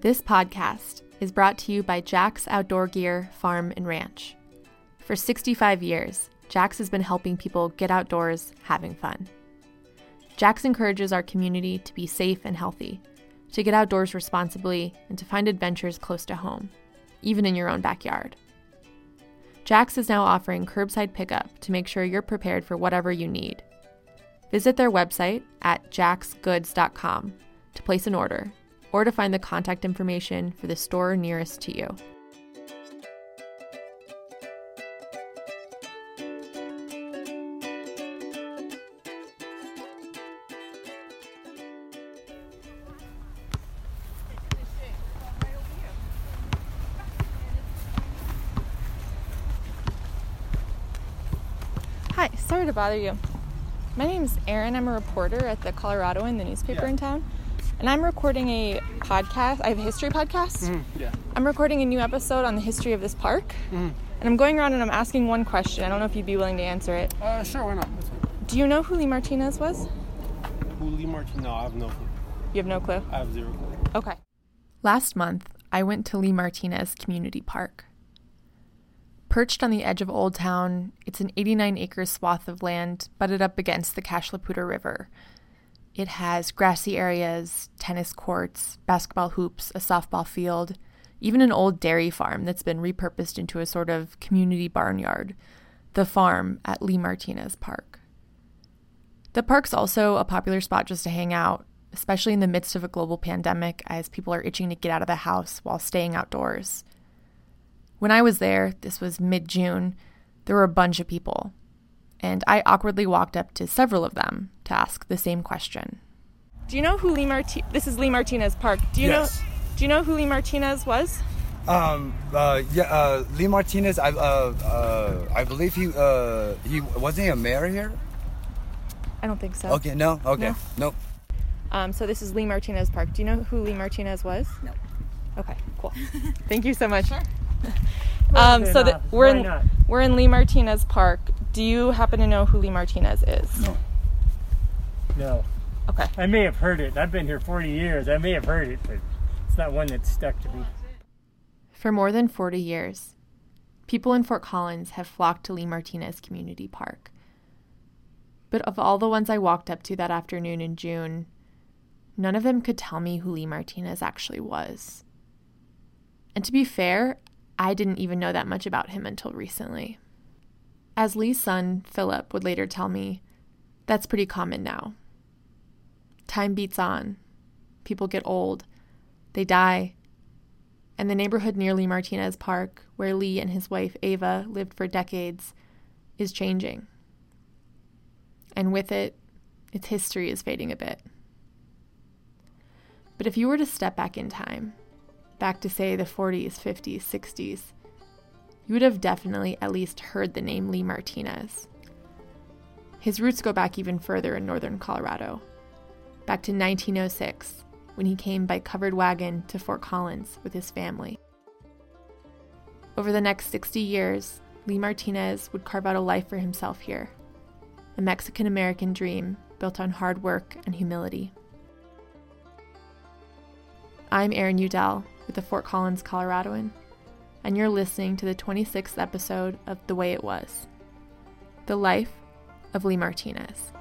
This podcast is brought to you by Jack's Outdoor Gear Farm and Ranch. For 65 years, Jack's has been helping people get outdoors having fun. Jack's encourages our community to be safe and healthy, to get outdoors responsibly, and to find adventures close to home, even in your own backyard. Jack's is now offering curbside pickup to make sure you're prepared for whatever you need. Visit their website at jacksgoods.com to place an order or to find the contact information for the store nearest to you. Hi, sorry to bother you. My name is Erin. I'm a reporter at the Coloradoan, the newspaper Yeah. in town. And I'm recording a podcast. I have a history podcast. Mm, yeah. I'm recording a new episode on the history of this park. Mhm. And I'm going around and I'm asking one question. I don't know if you'd be willing to answer it. Uh, sure, why not? Do you know who Lee Martinez was? Julio Martin? No, I have no clue. You have no clue. I have zero clue. Okay. Last month, I went to Lee Martinez Community Park. Perched on the edge of Old Town, it's an 89 acre swath of land butted up against the Cache la River. It has grassy areas, tennis courts, basketball hoops, a softball field, even an old dairy farm that's been repurposed into a sort of community barnyard, the farm at Lee Martinez Park. The park's also a popular spot just to hang out, especially in the midst of a global pandemic as people are itching to get out of the house while staying outdoors. When I was there, this was mid June, there were a bunch of people, and I awkwardly walked up to several of them to ask the same question. Do you know who Lee Marti- This is Lee Martinez Park. Do you Yes. know Do you know who Lee Martinez was? Um. Uh. Yeah. Uh. Lee Martinez. I. Uh. Uh. I believe he. Uh. He wasn't he a mayor here. I don't think so. Okay. No. Okay. No. Nope. Um, so this is Lee Martinez Park. Do you know who Lee Martinez was? No. Okay, cool. Thank you so much. Sure. Um, so that we're Why in not? we're in Lee Martinez Park. Do you happen to know who Lee Martinez is? No. No. Okay. I may have heard it. I've been here 40 years. I may have heard it, but it's not one that's stuck to me. For more than 40 years, people in Fort Collins have flocked to Lee Martinez Community Park. But of all the ones I walked up to that afternoon in June, none of them could tell me who Lee Martinez actually was. And to be fair, I didn't even know that much about him until recently. As Lee's son, Philip, would later tell me, that's pretty common now. Time beats on. People get old. They die and the neighborhood near Lee Martinez Park, where Lee and his wife Ava lived for decades, is changing. And with it, its history is fading a bit. But if you were to step back in time, back to say the 40s, 50s, 60s, you would have definitely at least heard the name Lee Martinez. His roots go back even further in northern Colorado, back to 1906 when he came by covered wagon to Fort Collins with his family. Over the next 60 years, Lee Martinez would carve out a life for himself here, a Mexican American dream built on hard work and humility. I'm Erin Udell with the Fort Collins Coloradoan, and you're listening to the 26th episode of The Way It Was The Life of Lee Martinez.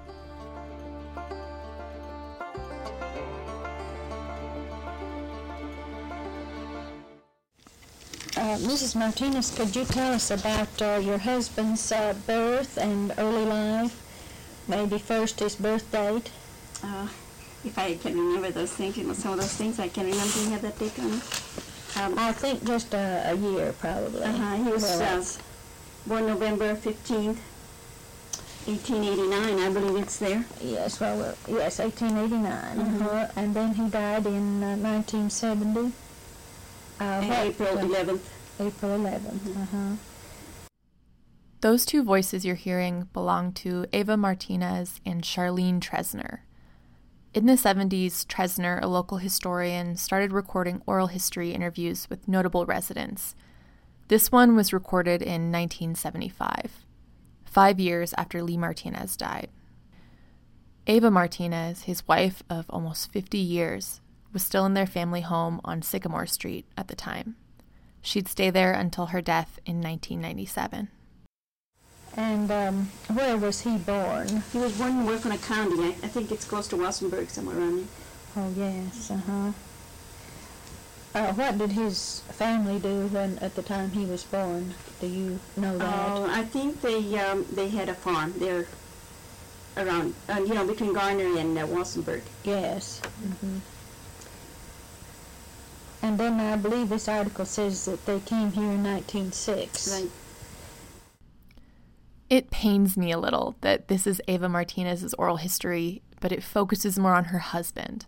Uh, Mrs. Martinez, could you tell us about uh, your husband's uh, birth and early life? Maybe first his birth date. uh, if I can remember those things, you know, some of those things I can remember he had that date on. Um, I think just a, a year, probably. uh-huh, he was Well, uh, born November 15th, 1889, I believe it's there. Yes, well, uh, yes, 1889. Mm-hmm. uh And then he died in uh, 1970. Uh, And what- April uh, 11th. April 11th. Mm-hmm. Uh-huh. Those two voices you're hearing belong to Ava Martinez and Charlene Tresner. In the 70s, Tresner, a local historian, started recording oral history interviews with notable residents. This one was recorded in 1975, five years after Lee Martinez died. Ava Martinez, his wife of almost 50 years, was still in their family home on Sycamore Street at the time. She'd stay there until her death in 1997. And um, where was he born? He was born in Huerfano County. I, I think it's close to Walsenburg, somewhere around there. Oh, yes, uh-huh. Uh, what did his family do when, at the time he was born? Do you know that? Oh, I think they um, they had a farm there around, uh, you know, between Gardner and uh, Walsenburg. Yes. hmm And then I believe this article says that they came here in 1906. Right. It pains me a little that this is Ava Martinez's oral history, but it focuses more on her husband.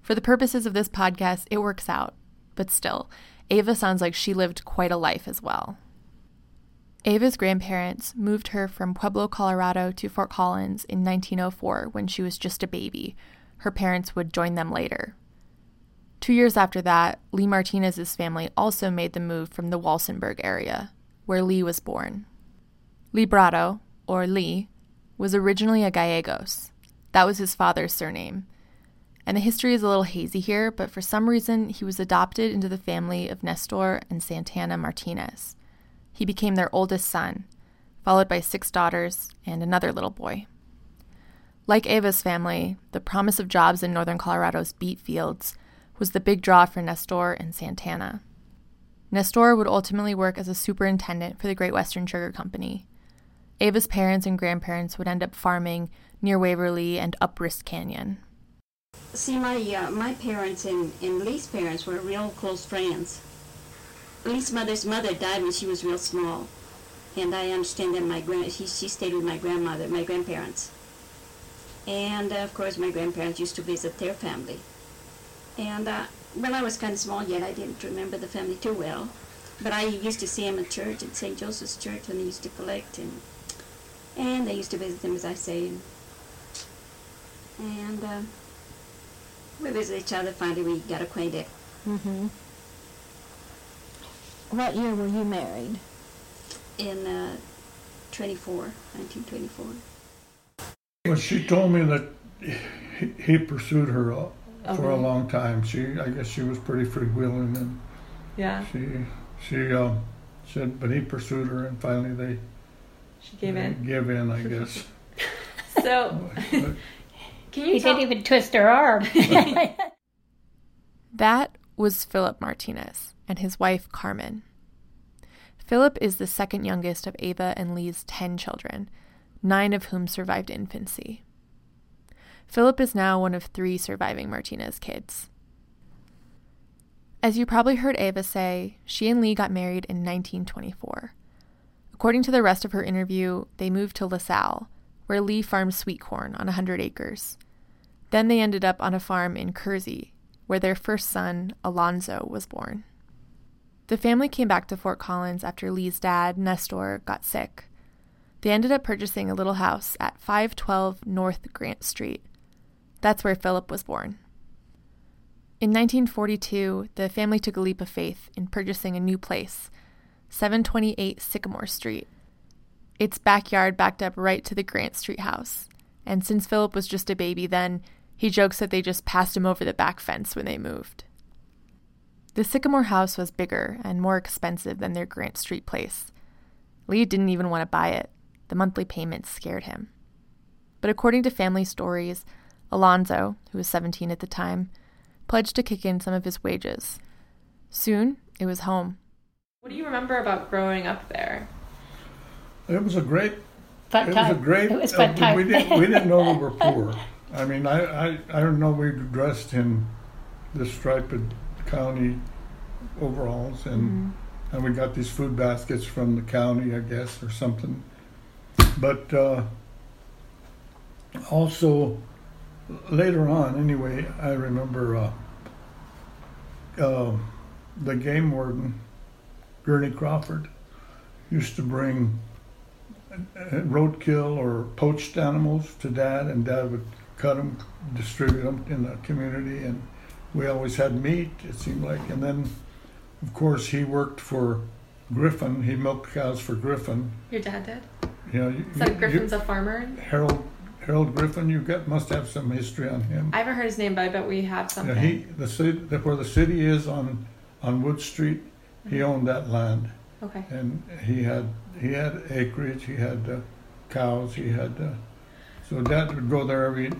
For the purposes of this podcast, it works out, but still, Ava sounds like she lived quite a life as well. Ava's grandparents moved her from Pueblo, Colorado to Fort Collins in 1904 when she was just a baby. Her parents would join them later. Two years after that, Lee Martinez's family also made the move from the Walsenburg area, where Lee was born. Librado, or Lee, was originally a Gallegos. That was his father's surname. And the history is a little hazy here, but for some reason, he was adopted into the family of Nestor and Santana Martinez. He became their oldest son, followed by six daughters and another little boy. Like Ava's family, the promise of jobs in northern Colorado's beet fields was the big draw for Nestor and Santana. Nestor would ultimately work as a superintendent for the Great Western Sugar Company. Ava's parents and grandparents would end up farming near Waverly and up Rist Canyon. See, my uh, my parents and, and Lee's parents were real close friends. Lee's mother's mother died when she was real small, and I understand that my grand she, she stayed with my grandmother, my grandparents, and uh, of course my grandparents used to visit their family. And uh, when I was kind of small yet, I didn't remember the family too well, but I used to see them at church at St. Joseph's Church when they used to collect and and they used to visit them as I say. And, and uh, we visited each other. Finally, we got acquainted. hmm What year were you married? in uh, 24, 1924. Well, she told me that he, he pursued her uh, for a long time. She, I guess, she was pretty freewheeling, and Yeah, she, she uh, said, but he pursued her, and finally they she they give in, I guess. So, He didn't even twist her arm. That was Philip Martinez and his wife Carmen. Philip is the second youngest of Ava and Lee's 10 children, nine of whom survived infancy. Philip is now one of three surviving Martinez kids. As you probably heard Ava say, she and Lee got married in 1924. According to the rest of her interview, they moved to LaSalle, where Lee farmed sweet corn on 100 acres. Then they ended up on a farm in Kersey, where their first son, Alonzo, was born. The family came back to Fort Collins after Lee's dad, Nestor, got sick. They ended up purchasing a little house at 512 North Grant Street. That's where Philip was born. In 1942, the family took a leap of faith in purchasing a new place, 728 Sycamore Street. Its backyard backed up right to the Grant Street house, and since Philip was just a baby then, he jokes that they just passed him over the back fence when they moved. The Sycamore house was bigger and more expensive than their Grant Street place. Lee didn't even want to buy it. The monthly payments scared him. But according to family stories, Alonzo, who was 17 at the time, pledged to kick in some of his wages. Soon, it was home. What do you remember about growing up there? it was a great Fun It was time. a great. It was fun time. We didn't. We didn't know we were poor. I mean, I. I, I don't know. We dressed in the striped county overalls, and and we got these food baskets from the county, I guess, or something. But uh, also later on, anyway, I remember uh, uh, the game warden, Gurney Crawford, used to bring uh, roadkill or poached animals to dad, and dad would cut them, distribute them in the community, and we always had meat. It seemed like, and then, of course, he worked for Griffin. He milked cows for Griffin. Your dad did? You know, you- So you- Griffin's a farmer? Harold Harold Griffin. You got must have some history on him. I haven't heard his name, but I bet we have something. Yeah, he the city the, where the city is on on Wood Street. He owned that land, okay. and he had he had acreage. He had uh, cows. He had uh, so Dad would go there every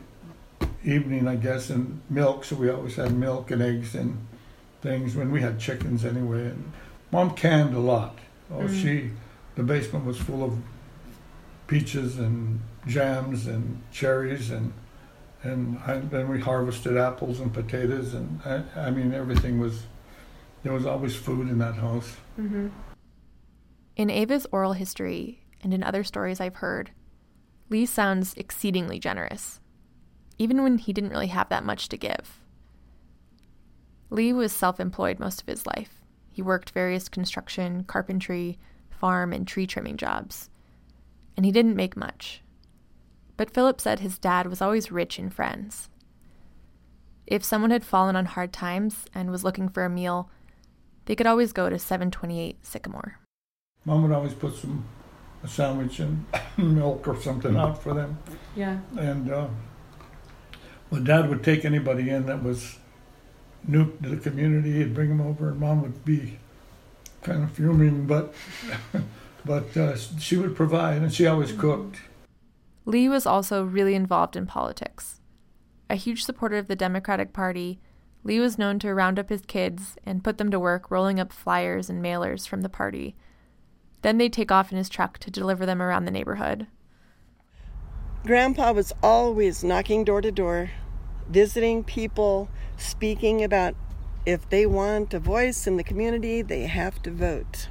evening, I guess, and milk. So we always had milk and eggs and things when we had chickens anyway. And Mom canned a lot. Oh, Mm. she the basement was full of peaches and jams and cherries and and I, then we harvested apples and potatoes and I, I mean everything was there was always food in that house. Mm-hmm. In Ava's oral history and in other stories I've heard, Lee sounds exceedingly generous, even when he didn't really have that much to give. Lee was self employed most of his life. He worked various construction, carpentry, farm, and tree trimming jobs. And he didn't make much. But Philip said his dad was always rich in friends. If someone had fallen on hard times and was looking for a meal, they could always go to 728 Sycamore. Mom would always put some a sandwich and milk or something out for them. Yeah. And uh, my dad would take anybody in that was new to the community. He'd bring them over, and mom would be kind of fuming, but but uh, she would provide, and she always cooked. Lee was also really involved in politics. A huge supporter of the Democratic Party, Lee was known to round up his kids and put them to work rolling up flyers and mailers from the party. Then they'd take off in his truck to deliver them around the neighborhood. Grandpa was always knocking door to door, visiting people, speaking about if they want a voice in the community, they have to vote.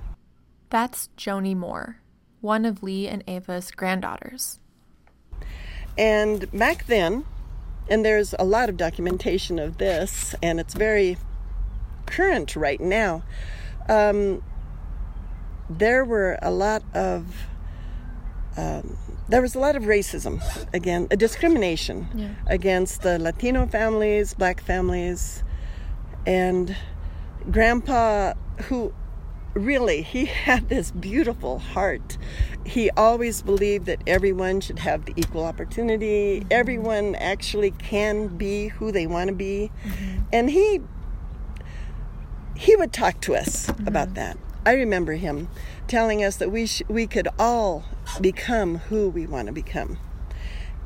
That's Joni Moore, one of Lee and Ava's granddaughters. And back then, and there's a lot of documentation of this, and it's very current right now. Um, there were a lot of um, there was a lot of racism again, a discrimination Yeah. against the Latino families, black families, and Grandpa, who really he had this beautiful heart. He always believed that everyone should have the equal opportunity. Mm-hmm. Everyone actually can be who they want to be, mm-hmm. and he he would talk to us mm-hmm. about that. I remember him telling us that we sh- we could all become who we want to become,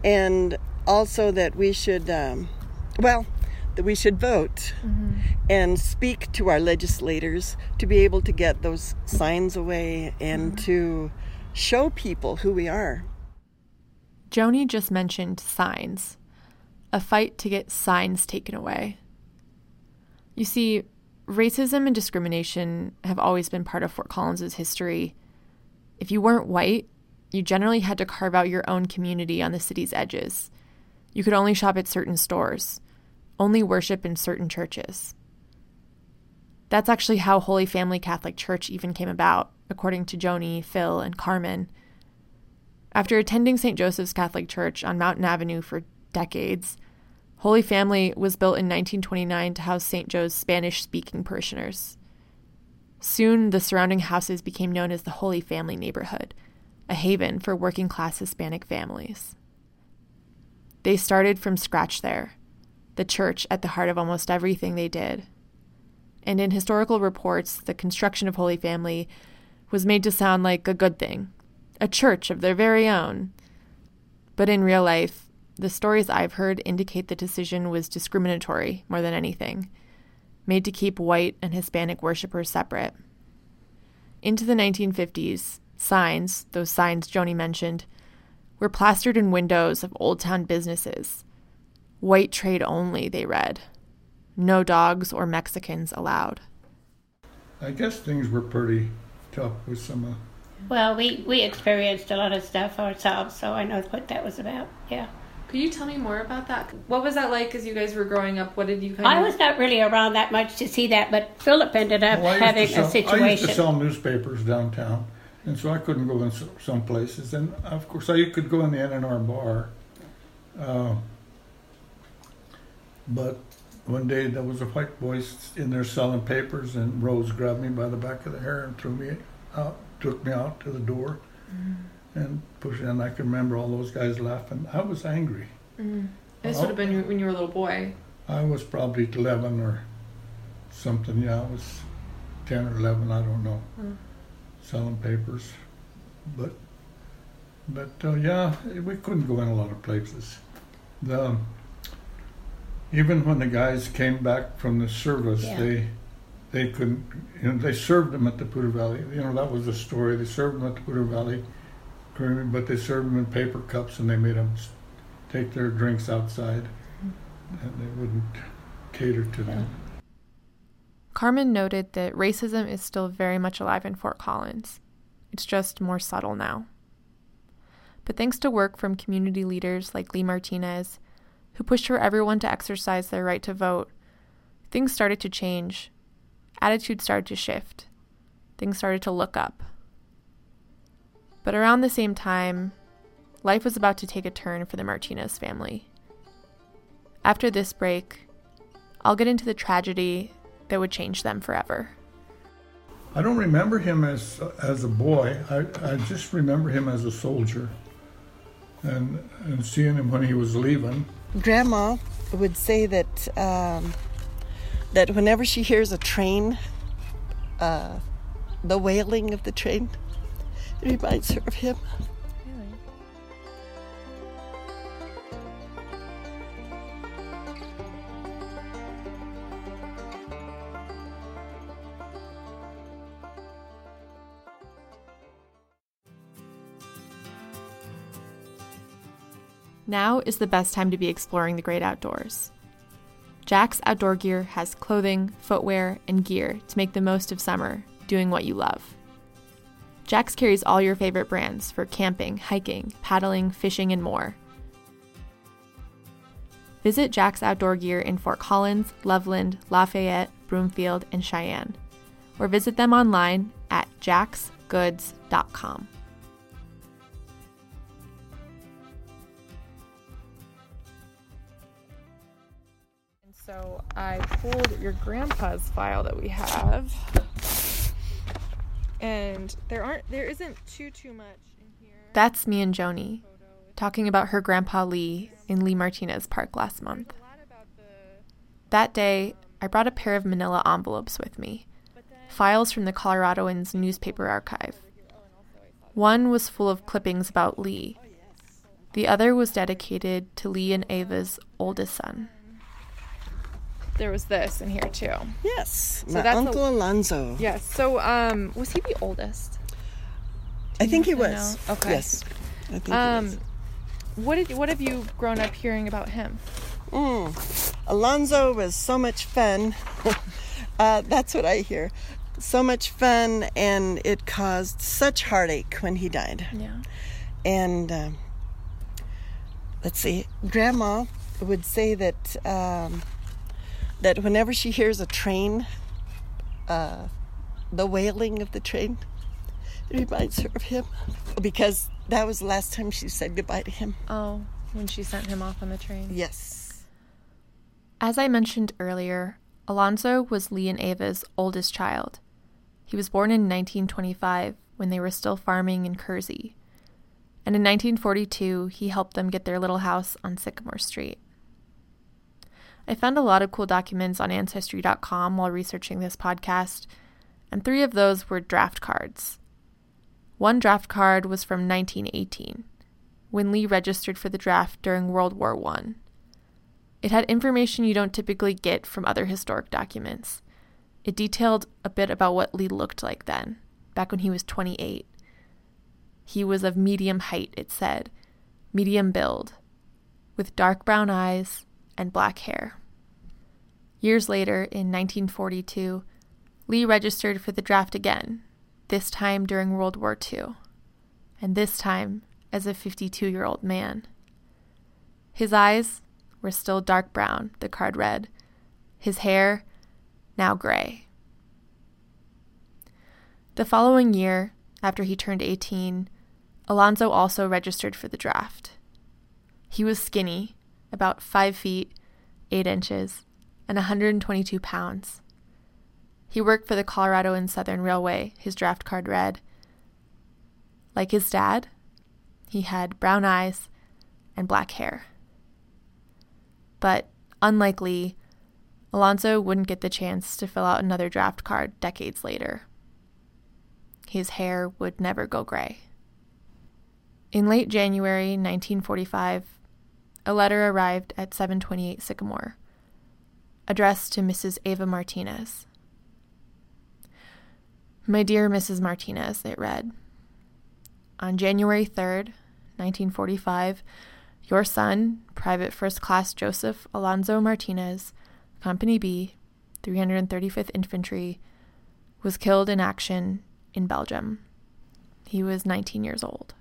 and also that we should, um, well, that we should vote and speak to our legislators to be able to get those signs away and to show people who we are. Joni just mentioned signs, a fight to get signs taken away. You see, racism and discrimination have always been part of Fort Collins's history. If you weren't white, you generally had to carve out your own community on the city's edges. You could only shop at certain stores, only worship in certain churches. That's actually how Holy Family Catholic Church even came about, according to Joni, Phil, and Carmen. After attending St. Joseph's Catholic Church on Mountain Avenue for decades, Holy Family was built in 1929 to house St. Joe's Spanish speaking parishioners. Soon, the surrounding houses became known as the Holy Family neighborhood, a haven for working class Hispanic families. They started from scratch there, the church at the heart of almost everything they did. And in historical reports, the construction of Holy Family was made to sound like a good thing, a church of their very own. But in real life, the stories I've heard indicate the decision was discriminatory more than anything, made to keep white and Hispanic worshippers separate. Into the 1950s, signs, those signs Joni mentioned, were plastered in windows of Old Town businesses. White trade only, they read. No dogs or Mexicans allowed. I guess things were pretty tough with some. Uh, Well, we, we experienced a lot of stuff ourselves, so I know what that was about. Yeah. Could you tell me more about that? What was that like as you guys were growing up? What did you kind I was not really around that much to see that, but Philip ended up well, I used having to sell, a I used to sell newspapers downtown, and so I couldn't go in some places. And of course, I could go in the NNR bar. Uh, but one day there was a white boy in there selling papers, and Rose grabbed me by the back of the hair and threw me out, took me out to the door. And push. And I can remember all those guys laughing. I was angry. Mm. This Oh. would have been when you were a little boy. I was probably 11 or something. Yeah, I was 10 or 11. I don't know. Mm. Selling papers, but but uh, yeah, we couldn't go in a lot of places. The even when the guys came back from the service, Yeah. they they couldn't. You know, they served them at the Poudre Valley. You know, that was the story. They served them at the Poudre Valley, but they served them in paper cups, and they made them take their drinks outside, and they wouldn't cater to them. Carmen noted that racism is still very much alive in Fort Collins. It's just more subtle now. But thanks to work from community leaders like Lee Martinez, who pushed for everyone to exercise their right to vote, things started to change. Attitudes started to shift. Things started to look up. But around the same time, life was about to take a turn for the Martinez family. After this break, I'll get into the tragedy that would change them forever. I don't remember him as as a boy. I, I just remember him as a soldier, and and seeing him when he was leaving. Grandma would say that um, that whenever she hears a train, uh, the wailing of the train, it reminds her of him. Now is the best time to be exploring the great outdoors. Jack's Outdoor Gear has clothing, footwear, and gear to make the most of summer doing what you love. Jack's carries all your favorite brands for camping, hiking, paddling, fishing, and more. Visit Jack's Outdoor Gear in Fort Collins, Loveland, Lafayette, Broomfield, and Cheyenne, or visit them online at jacksgoods.com. And so I pulled your grandpa's file that we have. And there aren't there isn't too too much in here. That's me and Joni talking about her grandpa Lee in Lee Martinez Park last month. That um, day, I brought a pair of manila envelopes with me, files from the Coloradoans newspaper archive. One was full of clippings about Lee. Oh, the other was dedicated to Lee and Ava's oldest son. There was this in here too. Yes, So my that's a- uncle Alonzo. Yes. So, um, was he the oldest? I think he was. know? Okay. Yes, I think he Um, was. what did what have you grown up hearing about him? Mm. Alonzo was so much fun. uh, that's what I hear. So much fun, and it caused such heartache when he died. Yeah. And um, let's see, Grandma would say that um, that whenever she hears a train, uh, the wailing of the train, it reminds her of him because that was the last time she said goodbye to him. Oh, when she sent him off on the train. Yes. As I mentioned earlier, Alonzo was Lee and Ava's oldest child. He was born in 1925 when they were still farming in Kersey. And in 1942, he helped them get their little house on Sycamore Street. I found a lot of cool documents on Ancestry.com while researching this podcast, and three of those were draft cards. One draft card was from 1918, when Lee registered for the draft during World War I. It had information you don't typically get from other historic documents. It detailed a bit about what Lee looked like then, back when he was 28. He was of medium height, it said, medium build, with dark brown eyes and black hair. Years later, in 1942, Lee registered for the draft again, this time during World War II, and this time as a 52 year old man. His eyes were still dark brown, the card read, his hair now gray. The following year, after he turned 18, Alonzo also registered for the draft. He was skinny, about 5 feet, 8 inches, and 122 pounds. He worked for the Colorado and Southern Railway, his draft card read. Like his dad, He had brown eyes and black hair. But unlikely, Alonzo wouldn't get the chance to fill out another draft card decades later. His hair would never go gray. In late January 1945, a letter arrived at 728 Sycamore, addressed to Mrs. Ava Martinez. My dear Mrs. Martinez, it read. On January 3rd, 1945, your son, Private First Class Joseph Alonzo Martinez, Company B, 335th Infantry, was killed in action in Belgium. He was 19 years old.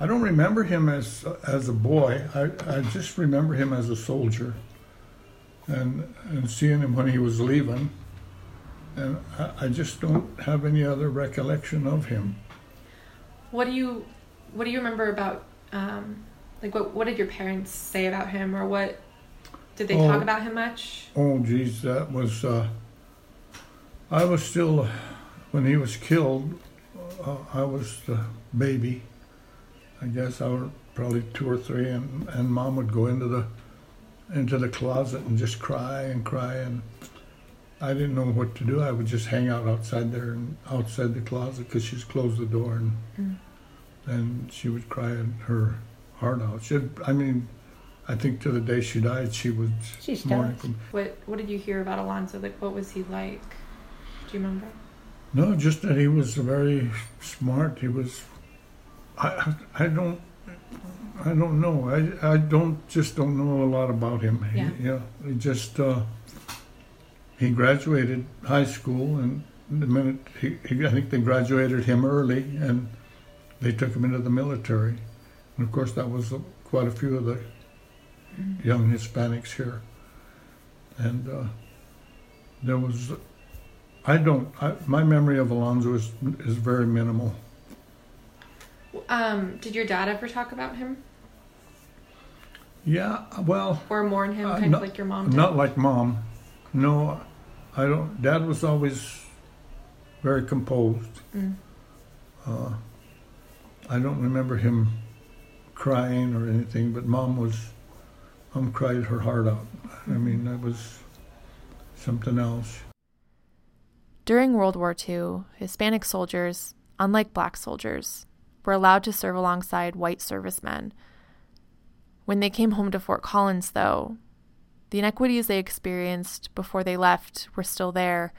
I don't remember him as as a boy. I, I just remember him as a soldier, and and seeing him when he was leaving, and I, I just don't have any other recollection of him. What do you What do you remember about? Um, like, what What did your parents say about him, or what did they Oh. talk about him much? Oh, geez, that was. Uh, I was still, when he was killed, uh, I was the baby. I guess I was probably two or three, and, and mom would go into the into the closet and just cry and cry, and I didn't know what to do. I would just hang out outside there and outside the closet because she's closed the door, and Mm. and she would cry her heart out. She, I mean, I think to the day she died, she was She still mourning What What did you hear about Alonzo? Like, what was he like? Do you remember? No, just that he was very smart. He was. I I don't. I don't know. I I don't just don't know a lot about him. Yeah. He, yeah. He just. Uh, he graduated high school, and the minute he, he, I think they graduated him early, and they took him into the military, and of course that was quite a few of the young Hispanics here, and uh, there was I don't. I, my memory of Alonzo is is very minimal. Um, did your dad ever talk about him Yeah, well, or mourn him, Uh, kind not- of like your mom did? not like mom. No, I don't. Dad was always very composed. Mm. Uh, I don't remember him crying or anything, but mom was. Mom cried her heart out. I mean, that was something else. During World War II, Hispanic soldiers, unlike black soldiers, were allowed to serve alongside white servicemen. When they came home to Fort Collins, though, the inequities they experienced before they left were still there.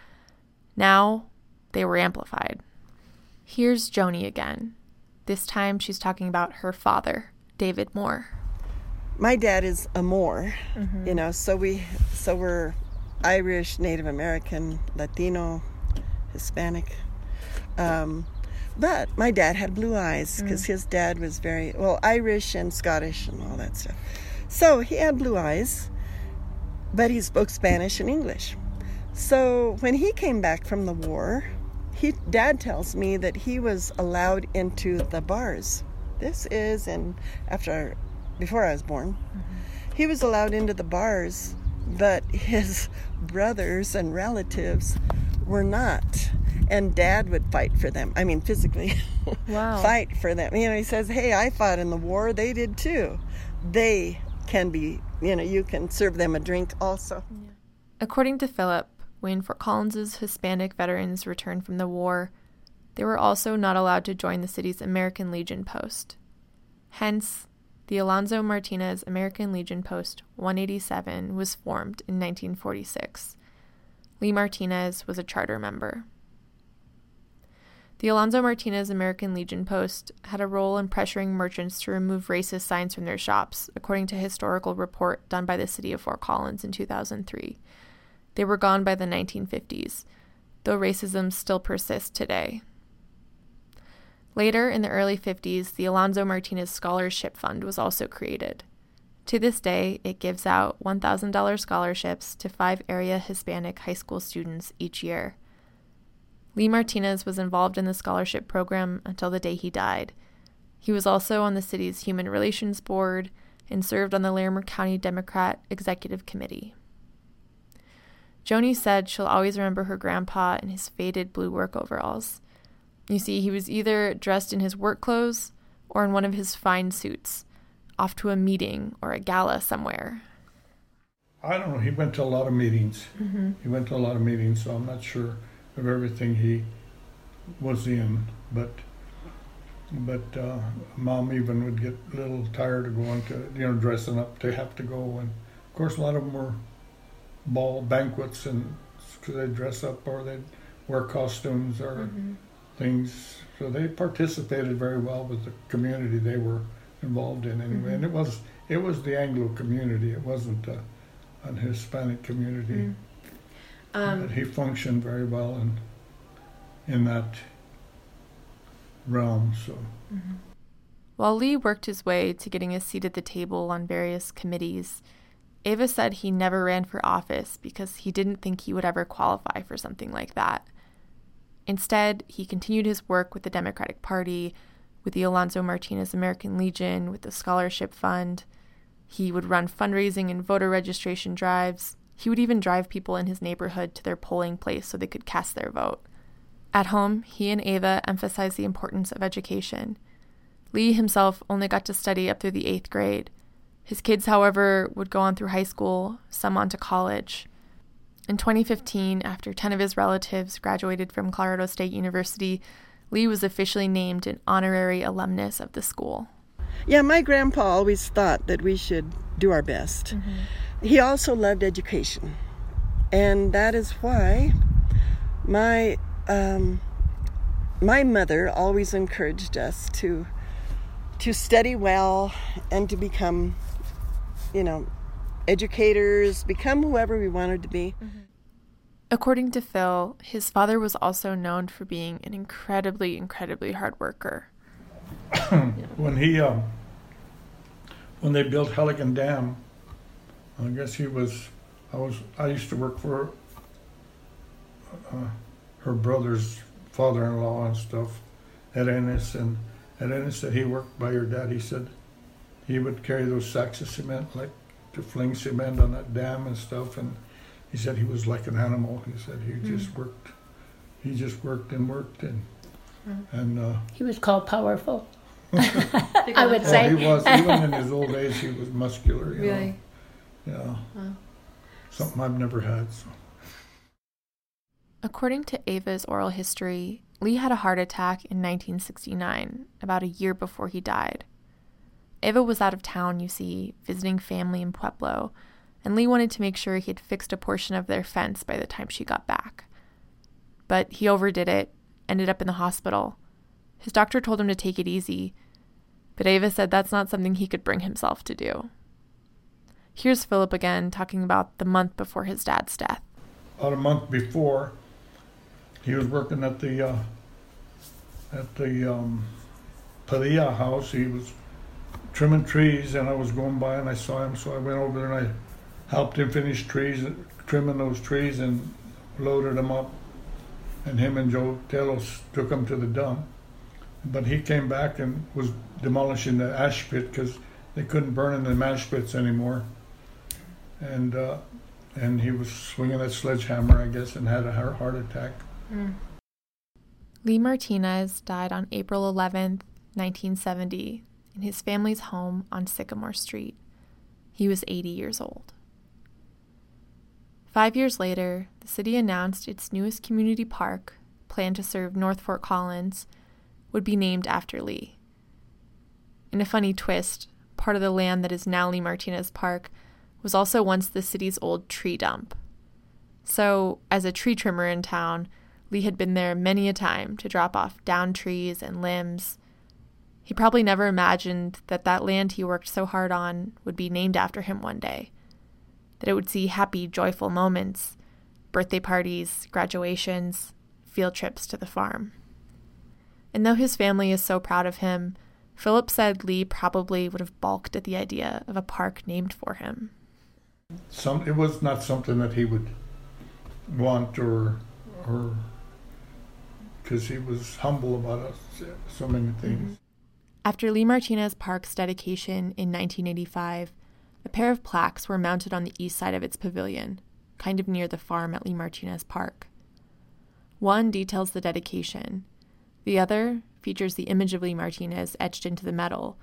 Now, they were amplified. Here's Joni again. This time she's talking about her father, David Moore. my dad is a Moore, you know, so we so we're Irish, Native American, Latino, Hispanic. Um, but my dad had blue eyes mm. because his dad was very well Irish and Scottish and all that stuff. So he had blue eyes, but he spoke Spanish and English. So when he came back from the war, he dad tells me that he was allowed into the bars. This is in after before I was born. Mm-hmm. He was allowed into the bars, but his brothers and relatives were not. And dad would fight for them. I mean, physically Wow. fight for them. You know, he says, Hey, I fought in the war. They did too. They can be, you know, you can serve them a drink also. According to Philip, when Fort Collins's Hispanic veterans returned from the war, they were also not allowed to join the city's American Legion post. Hence, the Alonzo Martinez American Legion Post 187 was formed in 1946. Lee Martinez was a charter member. The Alonzo Martinez American Legion Post had a role in pressuring merchants to remove racist signs from their shops, according to a historical report done by the city of Fort Collins in 2003. They were gone by the 1950s, though racism still persists today. Later, in the early 50s, the Alonzo Martinez Scholarship Fund was also created. To this day, it gives out $1,000 scholarships to five area Hispanic high school students each year. Lee Martinez was involved in the scholarship program until the day he died. He was also on the city's Human Relations Board and served on the Larimer County Democrat Executive Committee. Joni said she'll always remember her grandpa in his faded blue work overalls. You see, he was either dressed in his work clothes or in one of his fine suits, off to a meeting or a gala somewhere. I don't know. He went to a lot of meetings. Mm-hmm. He went to a lot of meetings, so I'm not sure of everything he was in. But but uh, mom even would get a little tired of going to you know dressing up to have to go, and of course a lot of them were ball banquets and because they dress up or they'd wear costumes or things. So they participated very well with the community they were involved in anyway. And it mm-hmm. was it was the Anglo community. It wasn't a, an Hispanic community. Mm. Um, but he functioned very well in in that realm. So mm-hmm. While Lee worked his way to getting a seat at the table on various committees, Ava said he never ran for office because he didn't think he would ever qualify for something like that. Instead, he continued his work with the Democratic Party, with the Alonzo Martinez American Legion, with the Scholarship Fund. He would run fundraising and voter registration drives. He would even drive people in his neighborhood to their polling place so they could cast their vote. At home, he and Ava emphasized the importance of education. Lee himself only got to study up through the eighth grade. His kids, however, would go on through high school, some on to college. In 2015, after 10 of his relatives graduated from Colorado State University, Lee was officially named an honorary alumnus of the school. Yeah, my grandpa always thought that we should do our best. He also loved education, and that is why my um, my mother always encouraged us to to study well and to become, you know, educators, become whoever we wanted to be. According to Phil, his father was also known for being an incredibly, incredibly hard worker. when he um, when they built Halligan Dam, I guess he was. I was. I used to work for uh, her brother's father-in-law and stuff at Ennis, and at Ennis said he worked by your dad. He said he would carry those sacks of cement like to fling cement on that dam and stuff, and he said he was like an animal. He said he just worked. He just worked and worked and and. Uh, He was called powerful. I would Well, say. he was even in his old age. He was muscular. You Really? Know? Yeah. Something I've never had. So. According to Ava's oral history, Lee had a heart attack in 1969, about a year before he died. Ava was out of town, you see, visiting family in Pueblo, and Lee wanted to make sure he had fixed a portion of their fence by the time she got back. But he overdid it, ended up in the hospital. His doctor told him to take it easy, but Ava said that's not something he could bring himself to do. Here's Philip again talking about the month before his dad's death. About a month before, he was working at the uh, at the um, Padilla house. He was trimming trees, and I was going by and I saw him, so I went over there and I helped him finish trees, trimming those trees, and loaded them up. And him and Joe Telos took them to the dump. But he came back and was demolishing the ash pit because they couldn't burn in the ash pits anymore. And uh, and he was swinging that sledgehammer, I guess, and had a heart attack. Lee Martinez died on April 11th, 1970, in his family's home on Sycamore Street. He was 80 years old. Five years later, the city announced its newest community park, planned to serve North Fort Collins, would be named after Lee. In a funny twist, part of the land that is now Lee Martinez Park was also once the city's old tree dump. So, as a tree trimmer in town, Lee had been there many a time to drop off downed trees and limbs. He probably never imagined that that land he worked so hard on would be named after him one day, that it would see happy, joyful moments, birthday parties, graduations, field trips to the farm. And though his family is so proud of him, Philip said Lee probably would have balked at the idea of a park named for him. Some it was not something that he would want or or because he was humble about us, so many things. After Lee Martinez Park's dedication in 1985, a pair of plaques were mounted on the east side of its pavilion, kind of near the farm at Lee Martinez Park. One details the dedication, the other features the image of Lee Martinez etched into the metal,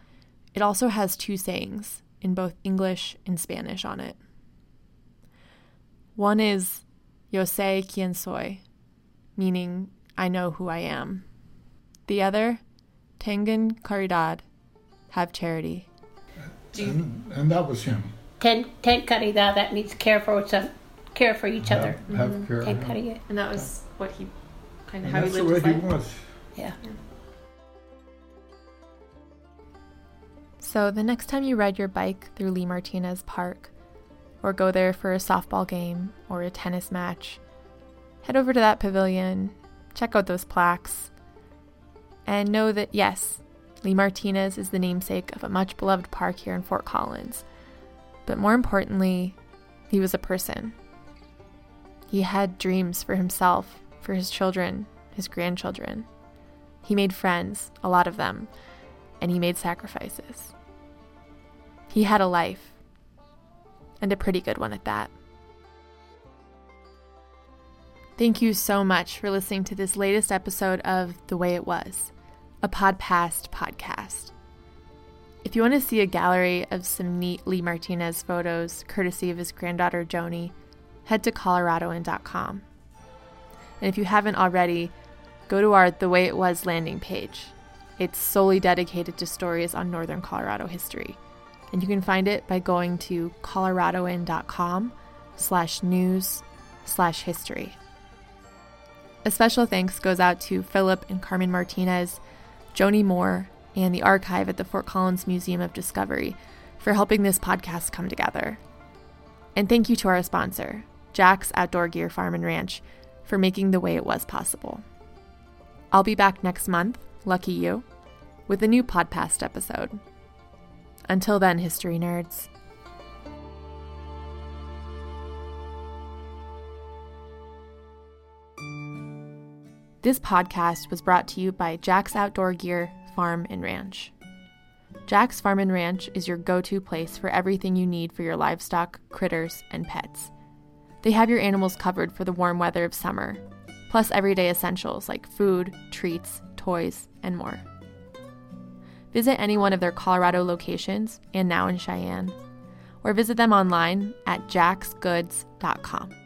it also has two sayings in both English and Spanish on it. One is Yo sé quién soy, meaning I know who I am. The other, Tengan caridad, have charity. And, and that was him. Ten, ten caridad, that means care for some, care for each other. Have, have care. Ten caridad. And that was what he kind of And how he that's the lived way his he life. was. Yeah. So the next time you ride your bike through Lee Martinez Park, or go there for a softball game or a tennis match, head over to that pavilion, check out those plaques, and know that yes, Lee Martinez is the namesake of a much beloved park here in Fort Collins. But more importantly, he was a person. He had dreams for himself, for his children, his grandchildren. He made friends, a lot of them, and he made sacrifices. He had a life, and a pretty good one at that. Thank you so much for listening to this latest episode of The Way It Was, a Podpast podcast. If you want to see a gallery of some neat Lee Martinez photos, courtesy of his granddaughter Joni, head to coloradoan.com. And if you haven't already, go to our The Way It Was landing page. It's solely dedicated to stories on Northern Colorado history. And you can find it by going to coloradoan.com slash news slash history. A special thanks goes out to Philip and Carmen Martinez, Joni Moore, and the archive at the Fort Collins Museum of Discovery for helping this podcast come together. And thank you to our sponsor, Jack's Outdoor Gear Farm and Ranch, for making the way it was possible. I'll be back next month, lucky you, with a new podcast episode. Until then, history nerds. This podcast was brought to you by Jack's Outdoor Gear Farm and Ranch. Jack's Farm and Ranch is your go to place for everything you need for your livestock, critters, and pets. They have your animals covered for the warm weather of summer, plus everyday essentials like food, treats, toys, and more. Visit any one of their Colorado locations and now in Cheyenne, or visit them online at jacksgoods.com.